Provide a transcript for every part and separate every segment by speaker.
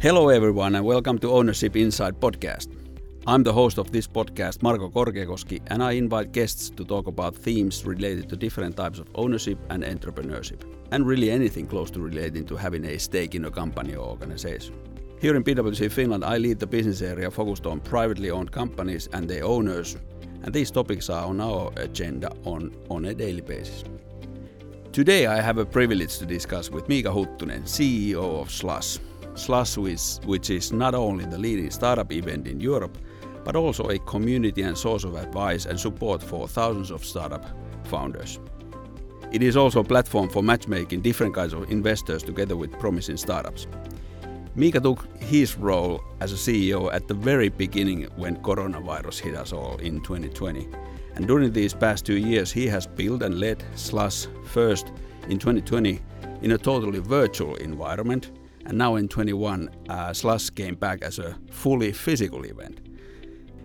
Speaker 1: Hello, everyone, and welcome to Ownership Inside podcast. I'm the host of this podcast, Marko Korkeakoski, and I invite guests to talk about themes related to different types of ownership and entrepreneurship, and really anything close to relating to having a stake in a company or organization. Here in PwC Finland, I lead the business area focused on privately owned companies and their owners, and these topics are on our agenda on, on a daily basis. Today, I have a privilege to discuss with Miika Huttunen, CEO of Slush. Slush, which, which is not only the leading startup event in Europe, but also a community and source of advice and support for thousands of startup founders. It is also a platform for matchmaking different kinds of investors together with promising startups. Miika took his role as a CEO at the very beginning when coronavirus hit us all in 2020. And during these past two years, he has built and led Slush first in 2020 in a totally virtual environment. And now in 21, uh, Slush came back as a fully physical event.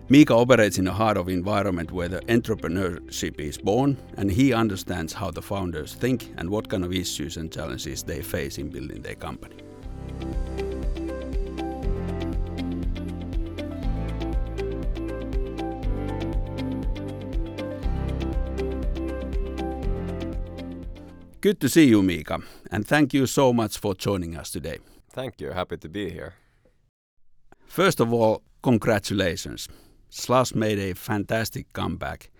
Speaker 1: Miika operates in a heart of environment where the entrepreneurship is born, and he understands how the founders think and what kind of issues and challenges they face in building their company. Good to see you, Miika, and thank you so much for joining us today.
Speaker 2: Thank you. Happy to be here.
Speaker 1: First of all, congratulations. Slush made a fantastic comeback.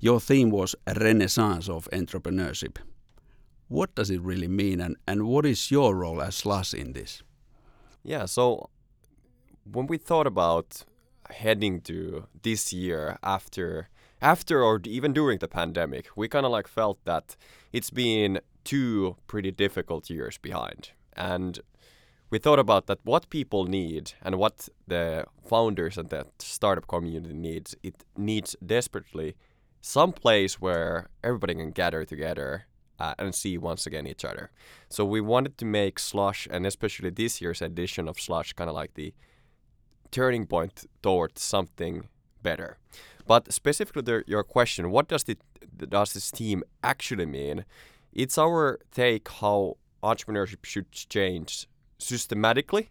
Speaker 1: Your theme was a renaissance of entrepreneurship. What does it really mean, and, and what is your role as Slush in this?
Speaker 2: Yeah, so when we thought about heading to this year after after or even during the pandemic, we kind of like felt that it's been two pretty difficult years behind. And we thought about that what people need and what the founders and the startup community needs. It needs desperately some place where everybody can gather together uh, and see once again each other. So we wanted to make Slush and especially this year's edition of Slush kind of like the turning point towards something better. But specifically to your question, what does the does this team actually mean? It's our take how entrepreneurship should change systematically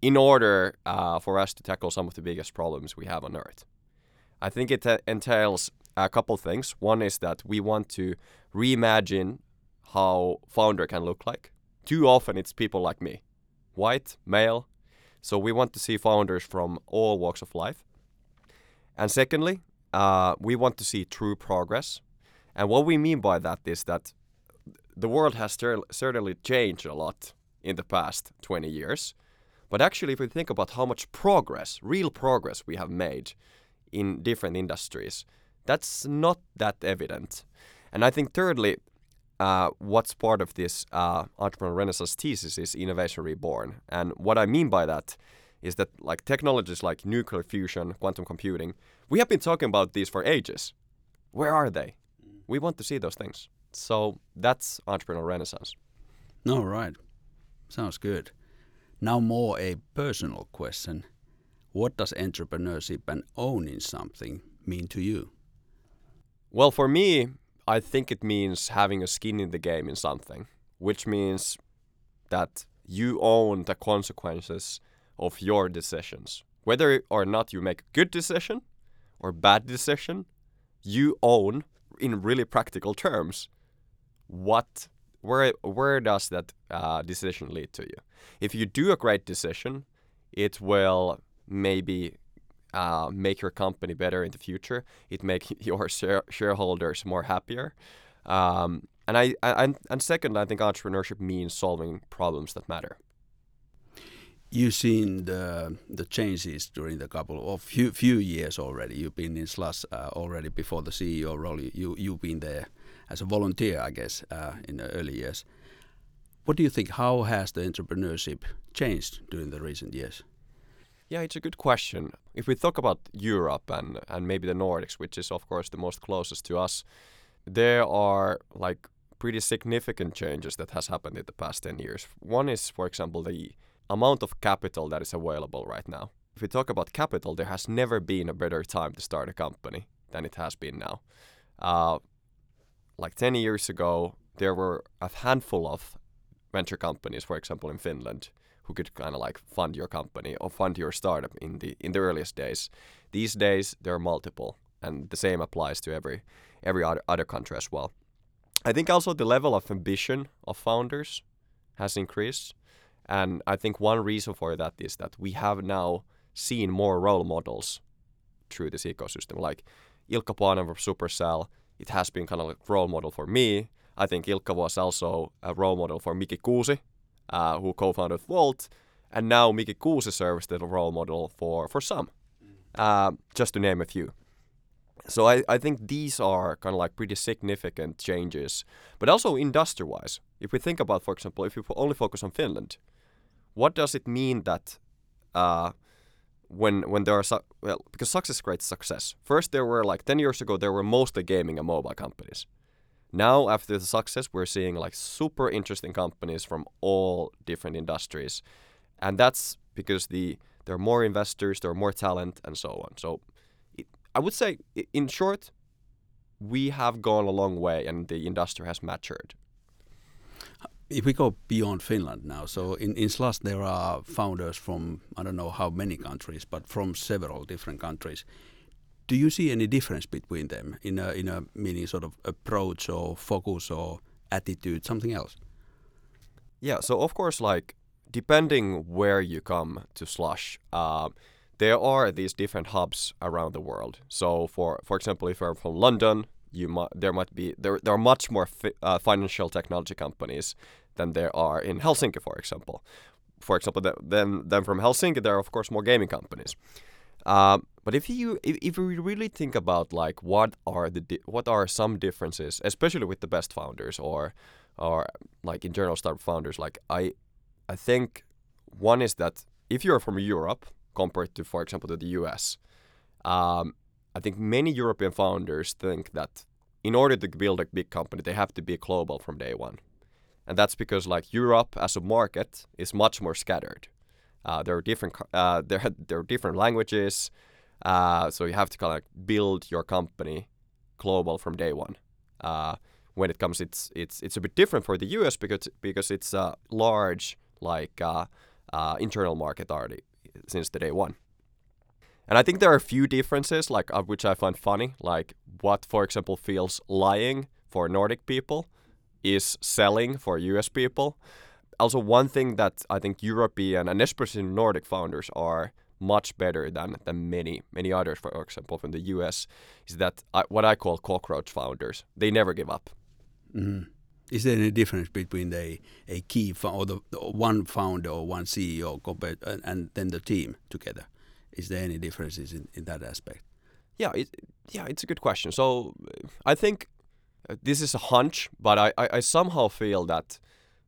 Speaker 2: in order uh, for us to tackle some of the biggest problems we have on Earth. I think it uh, entails a couple things. One is that we want to reimagine how founder can look like. Too often it's people like me, white, male. So we want to see founders from all walks of life. And secondly, uh, we want to see true progress. And what we mean by that is that the world has certainly changed a lot in the past 20 years. But actually, if we think about how much progress, real progress, we have made in different industries, that's not that evident. And I think, thirdly, uh, what's part of this uh, entrepreneur renaissance thesis is innovation reborn. And what I mean by that is that like technologies like nuclear fusion, quantum computing, we have been talking about these for ages. Where are they? We want to see those things. So that's entrepreneur renaissance.
Speaker 1: All right. Sounds good. Now more a personal question. What does entrepreneurship and owning something mean to you?
Speaker 2: Well, for me, I think it means having a skin in the game in something, which means that you own the consequences of your decisions. Whether or not you make a good decision or bad decision, you own in really practical terms what where where does that uh, decision lead to you? If you do a great decision, it will maybe uh, make your company better in the future. It make your share- shareholders more happier. Um, and I, I and second, I think entrepreneurship means solving problems that matter.
Speaker 1: You've seen the the changes during the couple of few few years already. You've been in Slush uh, already before the CEO role. You you've been there as a volunteer, I guess, uh, in the early years. What do you think? How has the entrepreneurship changed during the recent years?
Speaker 2: Yeah, it's a good question. If we talk about Europe and, and maybe the Nordics, which is of course the most closest to us, there are like pretty significant changes that has happened in the past 10 years. One is, for example, the amount of capital that is available right now. If we talk about capital, there has never been a better time to start a company than it has been now. Uh, like 10 years ago, there were a handful of venture companies, for example, in Finland, who could kind of like fund your company or fund your startup in the in the earliest days. These days there are multiple, and the same applies to every every other, other country as well. I think also the level of ambition of founders has increased, and I think one reason for that is that we have now seen more role models through this ecosystem, like Ilkka Paananen from Supercell. It has been kind of like role model for me. I think Ilkka was also a role model for Miki Kuusi, uh, who co-founded Wolt, and now Miki Kuusi serves as a role model for for some, uh, just to name a few. So I, I think these are kind of like pretty significant changes, but also industry-wise. If we think about, for example, if we only focus on Finland, what does it mean that uh, when when there are su- well because success creates success. First, there were like ten years ago, there were mostly gaming and mobile companies. Now, after the success, we're seeing like super interesting companies from all different industries, and that's because the there are more investors, there are more talent, and so on. So, it, I would say, in short, we have gone a long way, and the industry has matured.
Speaker 1: If we go beyond Finland now, so in, in Slush there are founders from I don't know how many countries, but from several different countries do you see any difference between them in a in a meaning sort of approach or focus or attitude, something else?
Speaker 2: Yeah, so of course, like depending where you come to Slush, uh, there are these different hubs around the world. So for for example, if you're from London, you might there might be there there are much more fi uh, financial technology companies than there are in Helsinki, for example. For example, then then from Helsinki, there are of course more gaming companies. Uh, but if you if, if we really think about like what are the di- what are some differences, especially with the best founders or or like in general startup founders, like I I think one is that if you're from Europe compared to for example to the US, um, I think many European founders think that in order to build a big company, they have to be global from day one, and that's because like Europe as a market is much more scattered. Uh, there are different uh, there there are different languages. Uh, so you have to kind of build your company global from day one. Uh, when it comes, it's it's it's a bit different for the US because because it's a large like uh, uh, internal market already since the day one. And I think there are a few differences, like uh, which I find funny, like what, for example, feels lying for Nordic people is selling for US people. Also, one thing that I think European and especially Nordic founders are much better than than many many others, for example, from the U.S. is that I, what I call cockroach founders. They never give up.
Speaker 1: Mm. Is there any difference between a a key or the, one founder or one CEO compared and, and then the team together? Is there any differences in, in that aspect?
Speaker 2: Yeah, it, yeah, it's a good question. So I think uh, this is a hunch, but I, I, I somehow feel that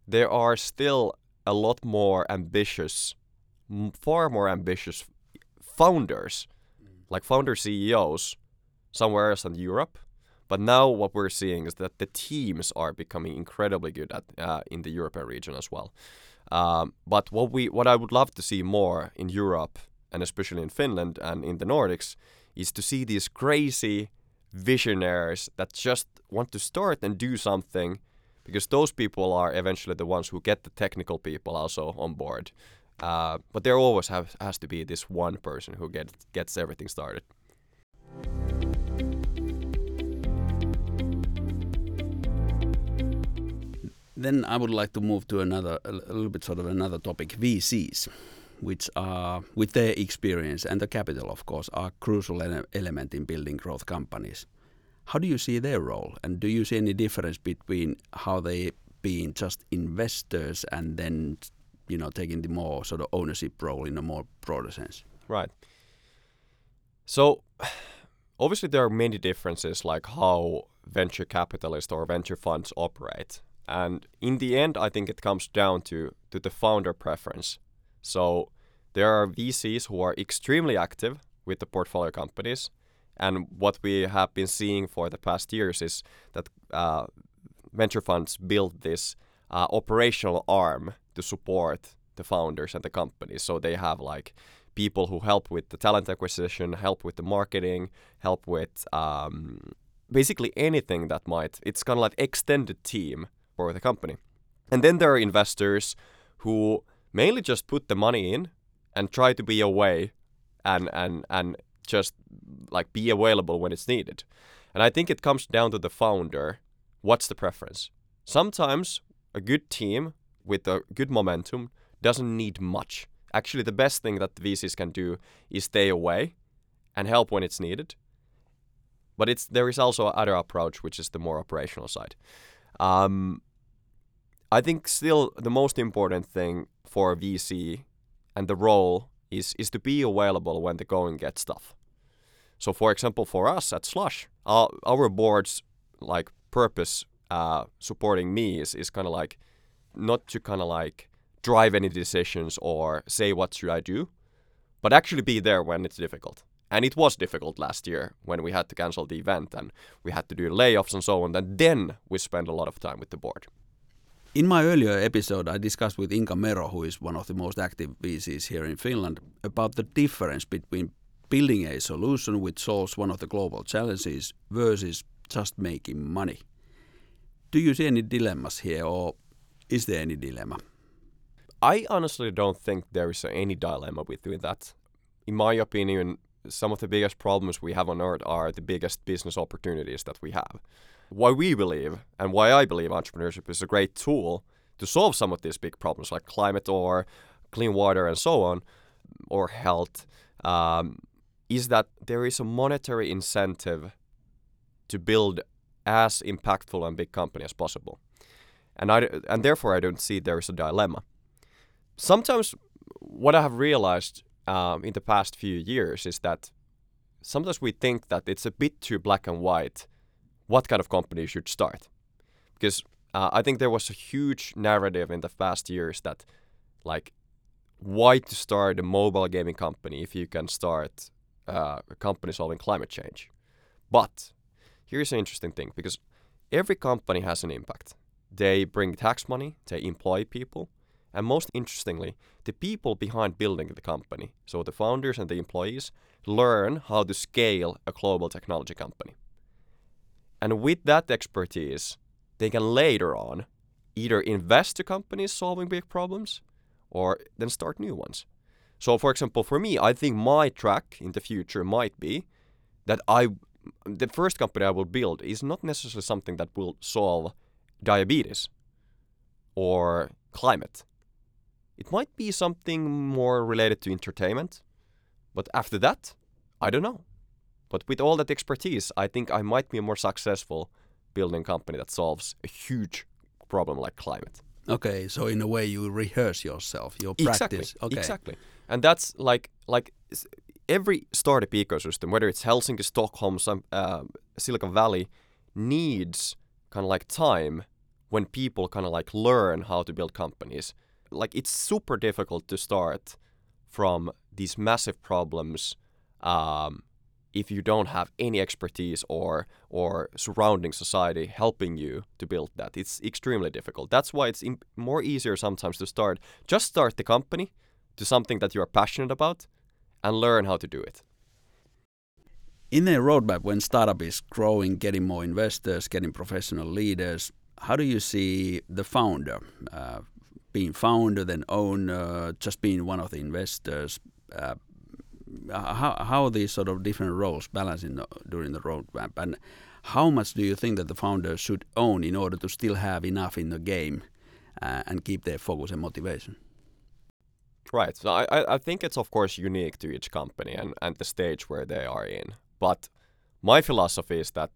Speaker 2: there are still a lot more ambitious far more ambitious founders, like founder CEOs, somewhere else in Europe. But now what we're seeing is that the teams are becoming incredibly good at uh, in the European region as well. Um, but what we what I would love to see more in Europe and especially in Finland and in the Nordics is to see these crazy visionaries that just want to start and do something because those people are eventually the ones who get the technical people also on board uh, but there always have, has to be this one person who gets gets everything started.
Speaker 1: Then I would like to move to another, a little bit sort of another topic, VCs, which are, with their experience and the capital, of course, are crucial ele element in building growth companies. How do you see their role, and do you see any difference between how they being just investors and then you know taking the more sort of ownership role in a more broader sense.
Speaker 2: Right. So obviously there are many differences like how venture capitalists or venture funds operate. And in the end I think it comes down to to the founder preference. So there are VCs who are extremely active with the portfolio companies and what we have been seeing for the past years is that uh, venture funds build this uh, operational arm to support the founders and the companies. So they have like people who help with the talent acquisition, help with the marketing, help with um, basically anything that might. It's kind of like extended team for the company. And then there are investors who mainly just put the money in and try to be away and and and just like be available when it's needed. And I think it comes down to the founder. What's the preference? Sometimes a good team with a good momentum doesn't need much. Actually, the best thing that the VCs can do is stay away and help when it's needed. But it's there is also other approach, which is the more operational side. Um, I think still the most important thing for a VC and the role is is to be available when the going gets tough. So, for example, for us at Slush, our, our board's like purpose uh, supporting me is, is kind of like not to kind of like drive any decisions or say what should I do, but actually be there when it's difficult. And it was difficult last year when we had to cancel the event and we had to do layoffs and so on. And then we spent a lot of time with the board.
Speaker 1: In my earlier episode, I discussed with Inka Mero, who is one of the most active VCs here in Finland, about the difference between building a solution which solves one of the global challenges versus just making money. Do you see any dilemmas here, or is there any dilemma?
Speaker 2: I honestly don't think there is any dilemma between that. In my opinion, some of the biggest problems we have on earth are the biggest business opportunities that we have. Why we believe, and why I believe entrepreneurship is a great tool to solve some of these big problems like climate or clean water and so on, or health, um, is that there is a monetary incentive to build as impactful and big company as possible. And I and therefore I don't see there is a dilemma. Sometimes what I have realized um, in the past few years is that sometimes we think that it's a bit too black and white what kind of company should start. Because uh, I think there was a huge narrative in the past years that like why to start a mobile gaming company if you can start uh, a company solving climate change. But here's an interesting thing because every company has an impact. They bring tax money, they employ people, and most interestingly, the people behind building the company, so the founders and the employees, learn how to scale a global technology company. And with that expertise, they can later on either invest to companies solving big problems or then start new ones. So, for example, for me, I think my track in the future might be that I, the first company I will build is not necessarily something that will solve diabetes or climate. It might be something more related to entertainment, but after that, I don't know. But with all that expertise, I think I might be more successful building a company that solves a huge problem like climate.
Speaker 1: Okay, so in a way you rehearse yourself, your practice.
Speaker 2: Exactly.
Speaker 1: Okay.
Speaker 2: Exactly. And that's like like every startup ecosystem, whether it's Helsinki, Stockholm, some uh, Silicon Valley, needs kind of like time when people kind of like learn how to build companies. Like it's super difficult to start from these massive problems um, if you don't have any expertise or or surrounding society helping you to build that it's extremely difficult. That's why it's more easier sometimes to start just start the company to something that you are passionate about and learn how to do it.
Speaker 1: In a roadmap when startup is growing getting more investors getting professional leaders how do you see the founder uh, being founder then owner just being one of the investors uh, how how these sort of different roles balancing the, during the roadmap, and how much do you think that the founders should own in order to still have enough in the game uh, and keep their focus and motivation?
Speaker 2: Right. So I, I think it's of course unique to each company and, and the stage where they are in. But my philosophy is that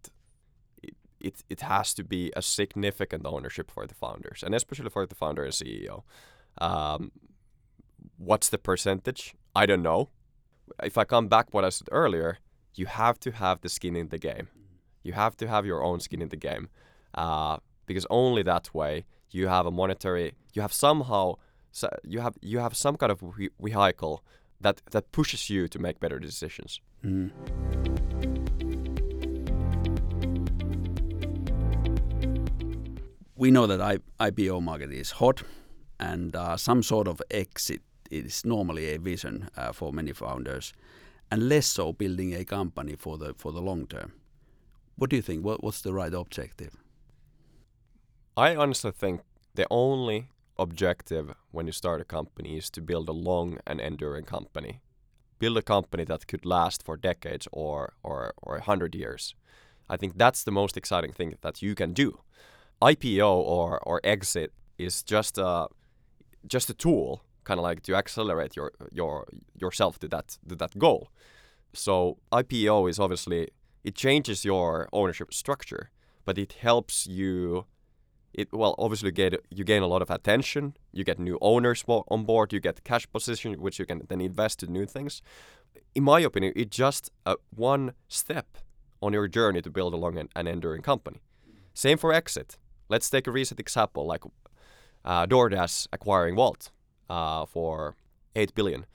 Speaker 2: it, it, it has to be a significant ownership for the founders and especially for the founder and CEO. Um, what's the percentage? I don't know if I come back what I said earlier, you have to have the skin in the game. You have to have your own skin in the game, uh, because only that way you have a monetary. You have somehow so you have you have some kind of vehicle that that pushes you to make better decisions. Mm.
Speaker 1: We know that I, IPO market is hot, and uh, some sort of exit is normally a vision uh, for many founders, and less so building a company for the for the long term. What do you think? What, what's the right objective?
Speaker 2: I honestly think the only objective when you start a company is to build a long and enduring company. Build a company that could last for decades or or or a hundred years. I think that's the most exciting thing that you can do. IPO or or exit is just a just a tool, kind of like to accelerate your your yourself to that to that goal. So IPO is obviously it changes your ownership structure, but it helps you. It well obviously get you gain a lot of attention. You get new owners on board. You get cash position, which you can then invest in new things. In my opinion, it's just a one step on your journey to build a long and, and enduring company. Same for exit. Let's take a recent example, like uh, DoorDash acquiring Wolt uh, for eight billion.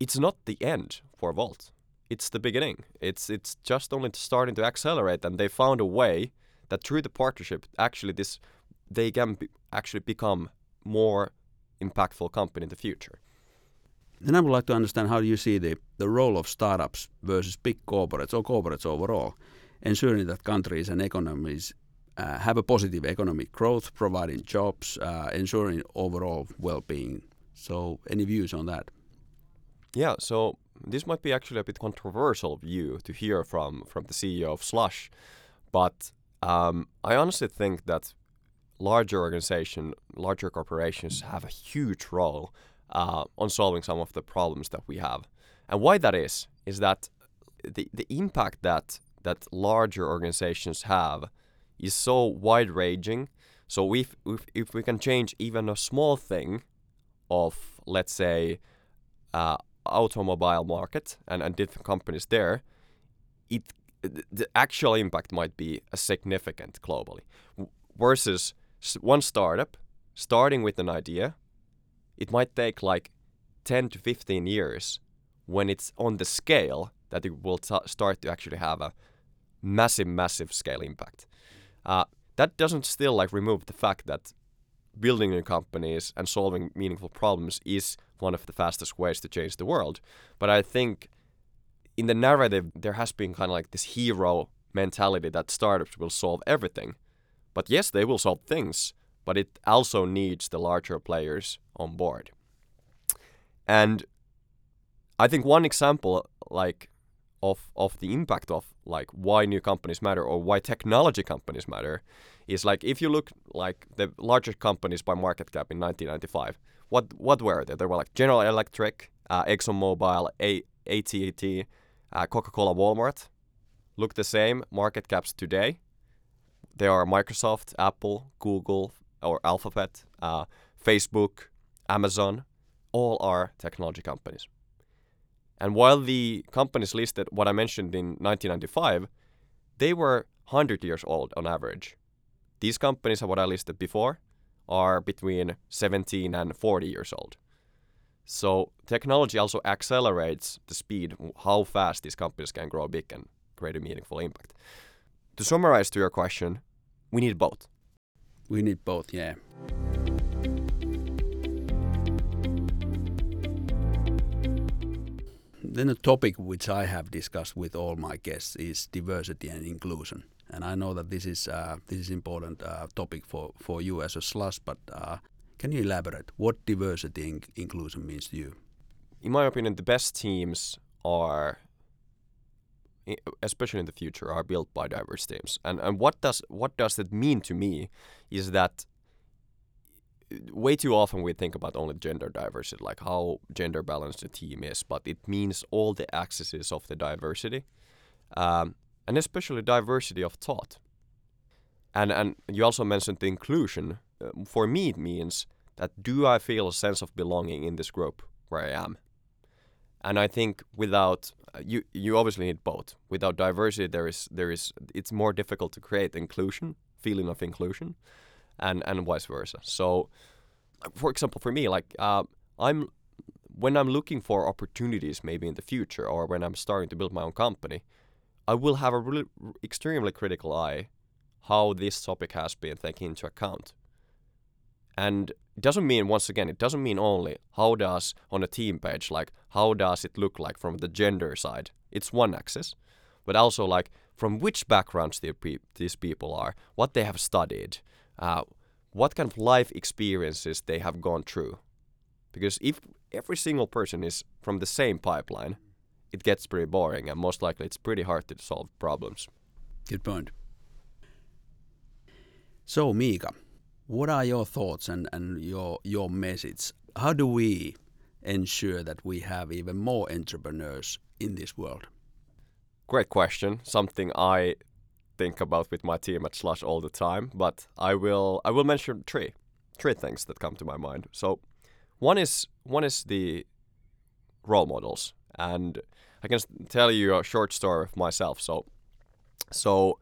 Speaker 2: It's not the end for Wolt. It's the beginning. It's it's just only starting to accelerate, and they found a way that through the partnership, actually, this they can be, actually become more impactful company in the future.
Speaker 1: Then I would like to understand how do you see the, the role of startups versus big corporates or corporates overall, ensuring that countries and economies uh, have a positive economic growth, providing jobs, uh, ensuring overall well-being. So, any views on that?
Speaker 2: Yeah, so this might be actually a bit controversial view to hear from from the CEO of Slush, but um, I honestly think that larger organization, larger corporations have a huge role uh, on solving some of the problems that we have. And why that is is that the the impact that that larger organizations have is so wide ranging. So if, if if we can change even a small thing of let's say uh, automobile market and, and different companies there, it the actual impact might be a significant globally versus one startup starting with an idea it might take like 10 to 15 years when it's on the scale that it will t- start to actually have a massive massive scale impact uh, that doesn't still like remove the fact that building new companies and solving meaningful problems is one of the fastest ways to change the world. But I think in the narrative, there has been kind of like this hero mentality that startups will solve everything. But yes, they will solve things, but it also needs the larger players on board. And I think one example, like of of the impact of like why new companies matter or why technology companies matter is like if you look like the largest companies by market cap in 1995 what what were they? There were like general electric uh, exxonmobil att uh, coca-cola walmart. Look the same market caps today. They are microsoft apple google or alphabet uh, facebook amazon. All are technology companies and while the companies listed, what I mentioned in 1995, they were 100 years old on average. These companies, what I listed before, are between 17 and 40 years old. So technology also accelerates the speed, how fast these companies can grow big and create a meaningful impact. To summarize to your question, we need both.
Speaker 1: We need both, yeah. Then a topic which I have discussed with all my guests is diversity and inclusion. And I know that this is uh, this is important uh, topic for, for you as a slush, but uh, can you elaborate what diversity and inclusion means to you?
Speaker 2: In my opinion, the best teams are, especially in the future, are built by diverse teams. And and what does what does that mean to me is that way too often we think about only gender diversity, like how gender balanced the team is, but it means all the axes of the diversity, um, and especially diversity of thought. And and you also mentioned the inclusion. Uh, for me, it means that do I feel a sense of belonging in this group where I am? And I think without uh, you, you obviously need both. Without diversity, there is there is it's more difficult to create inclusion, feeling of inclusion and and vice versa. So, for example, for me, like uh, I'm when I'm looking for opportunities, maybe in the future, or when I'm starting to build my own company, I will have a really extremely critical eye how this topic has been taken into account. And it doesn't mean once again, it doesn't mean only how does on a team page like how does it look like from the gender side. It's one axis, but also like from which backgrounds these people are, what they have studied, uh, what kind of life experiences they have gone through. Because if every single person is from the same pipeline, it gets pretty boring and most likely it's pretty hard to solve problems.
Speaker 1: Good point. So, Miika, what are your thoughts and, and your your message? How do we ensure that we have even more entrepreneurs in this world?
Speaker 2: Great question. Something I think about with my team at Slush all the time, but I will I will mention three three things that come to my mind. So one is one is the role models, and I can tell you a short story of myself. So so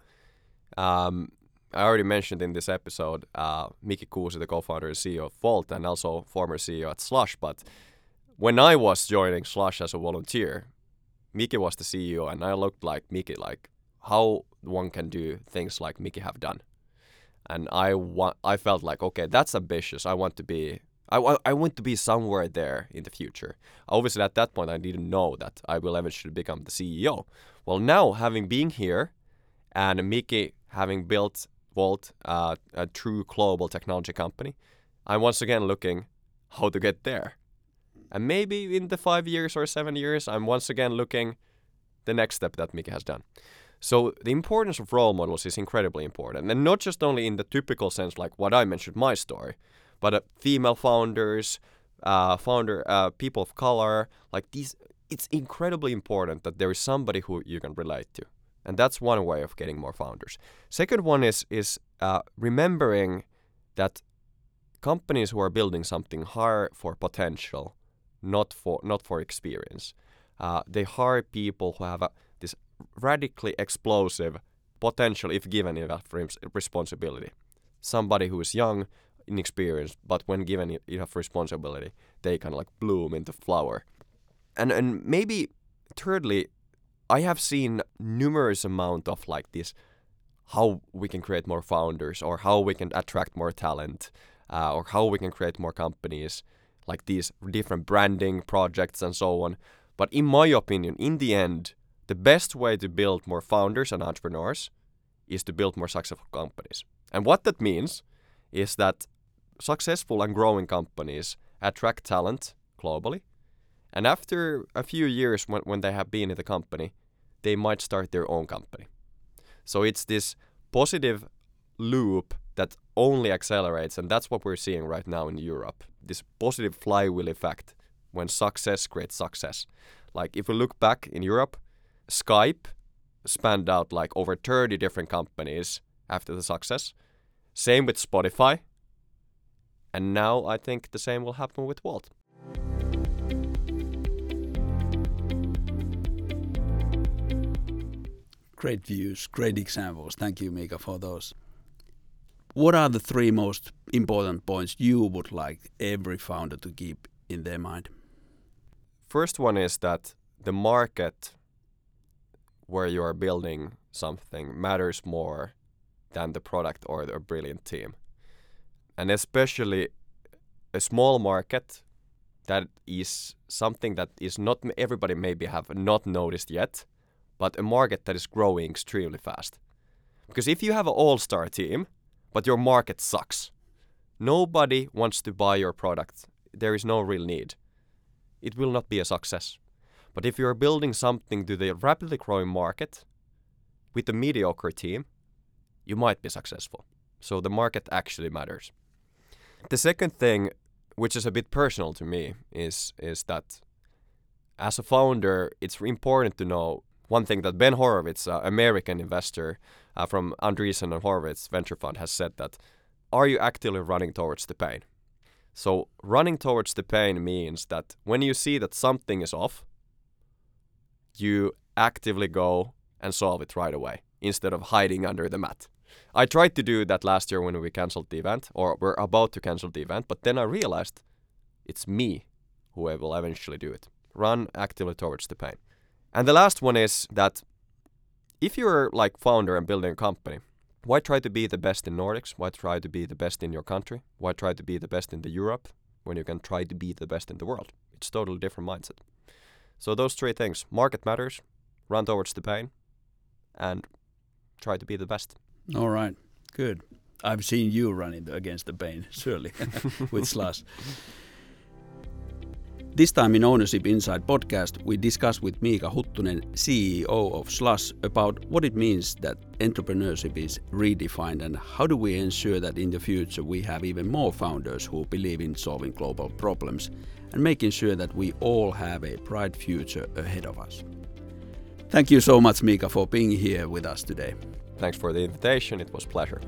Speaker 2: um, I already mentioned in this episode uh, Miki Kuusi, the co-founder and CEO of Wolt, and also former CEO at Slush. But when I was joining Slush as a volunteer, Miki was the CEO, and I looked like Miki, like how one can do things like Miki have done. And I want, I felt like, okay, that's ambitious. I want to be, I, I want to be somewhere there in the future. Obviously, at that point, I didn't know that I will eventually become the CEO. Well, now having been here, and Miki having built Wolt, uh, a true global technology company, I'm once again looking how to get there. And maybe in the five years or seven years, I'm once again looking the next step that Miki has done. So the importance of role models is incredibly important, and not just only in the typical sense, like what I mentioned my story, but uh, female founders, uh, founder, uh, people of color, like these. It's incredibly important that there is somebody who you can relate to, and that's one way of getting more founders. Second one is is uh, remembering that companies who are building something hire for potential, not for not for experience. Uh, they hire people who have a radically explosive potential if given enough responsibility. Somebody who is young, inexperienced, but when given enough responsibility, they kind of like bloom into flower. And and maybe thirdly, I have seen numerous amount of like this how we can create more founders or how we can attract more talent uh, or how we can create more companies like these different branding projects and so on. But in my opinion, in the end, the best way to build more founders and entrepreneurs is to build more successful companies. And what that means is that successful and growing companies attract talent globally. And after a few years, when, when they have been in the company, they might start their own company. So it's this positive loop that only accelerates. And that's what we're seeing right now in Europe this positive flywheel effect when success creates success. Like if we look back in Europe, Skype spanned out like over 30 different companies after the success. Same with Spotify. And now I think the same will happen with Wolt.
Speaker 1: Great views, great examples. Thank you, Miika, for those. What are the three most important points you would like every founder to keep in their mind?
Speaker 2: First one is that the market where you are building something matters more than the product or the brilliant team. And especially a small market that is something that is not everybody maybe have not noticed yet, but a market that is growing extremely fast. Because if you have an all-star team, but your market sucks, nobody wants to buy your product. There is no real need. It will not be a success. But if you're building something to the rapidly growing market with a mediocre team, you might be successful. So the market actually matters. The second thing, which is a bit personal to me, is is that as a founder, it's important to know one thing that Ben Horowitz, an American investor uh, from Andreessen and Horowitz Venture Fund, has said that are you actively running towards the pain? So running towards the pain means that when you see that something is off, you actively go and solve it right away instead of hiding under the mat. I tried to do that last year when we canceled the event, or we're about to cancel the event, but then I realized it's me who will eventually do it. Run actively towards the pain. And the last one is that if you're like founder and building a company, why try to be the best in Nordics? Why try to be the best in your country? Why try to be the best in the Europe when you can try to be the best in the world? It's totally different mindset. So those three things: market matters, run towards the pain, and try to be the best.
Speaker 1: All right, good. I've seen you running against the pain, surely, with Slush. This time in Ownership Inside podcast, we discuss with Miika Huttunen, CEO of Slush, about what it means that entrepreneurship is redefined and how do we ensure that in the future we have even more founders who believe in solving global problems and making sure that we all have a bright future ahead of us. Thank you so much, Miika, for being here with us today.
Speaker 2: Thanks for the invitation. It was pleasure.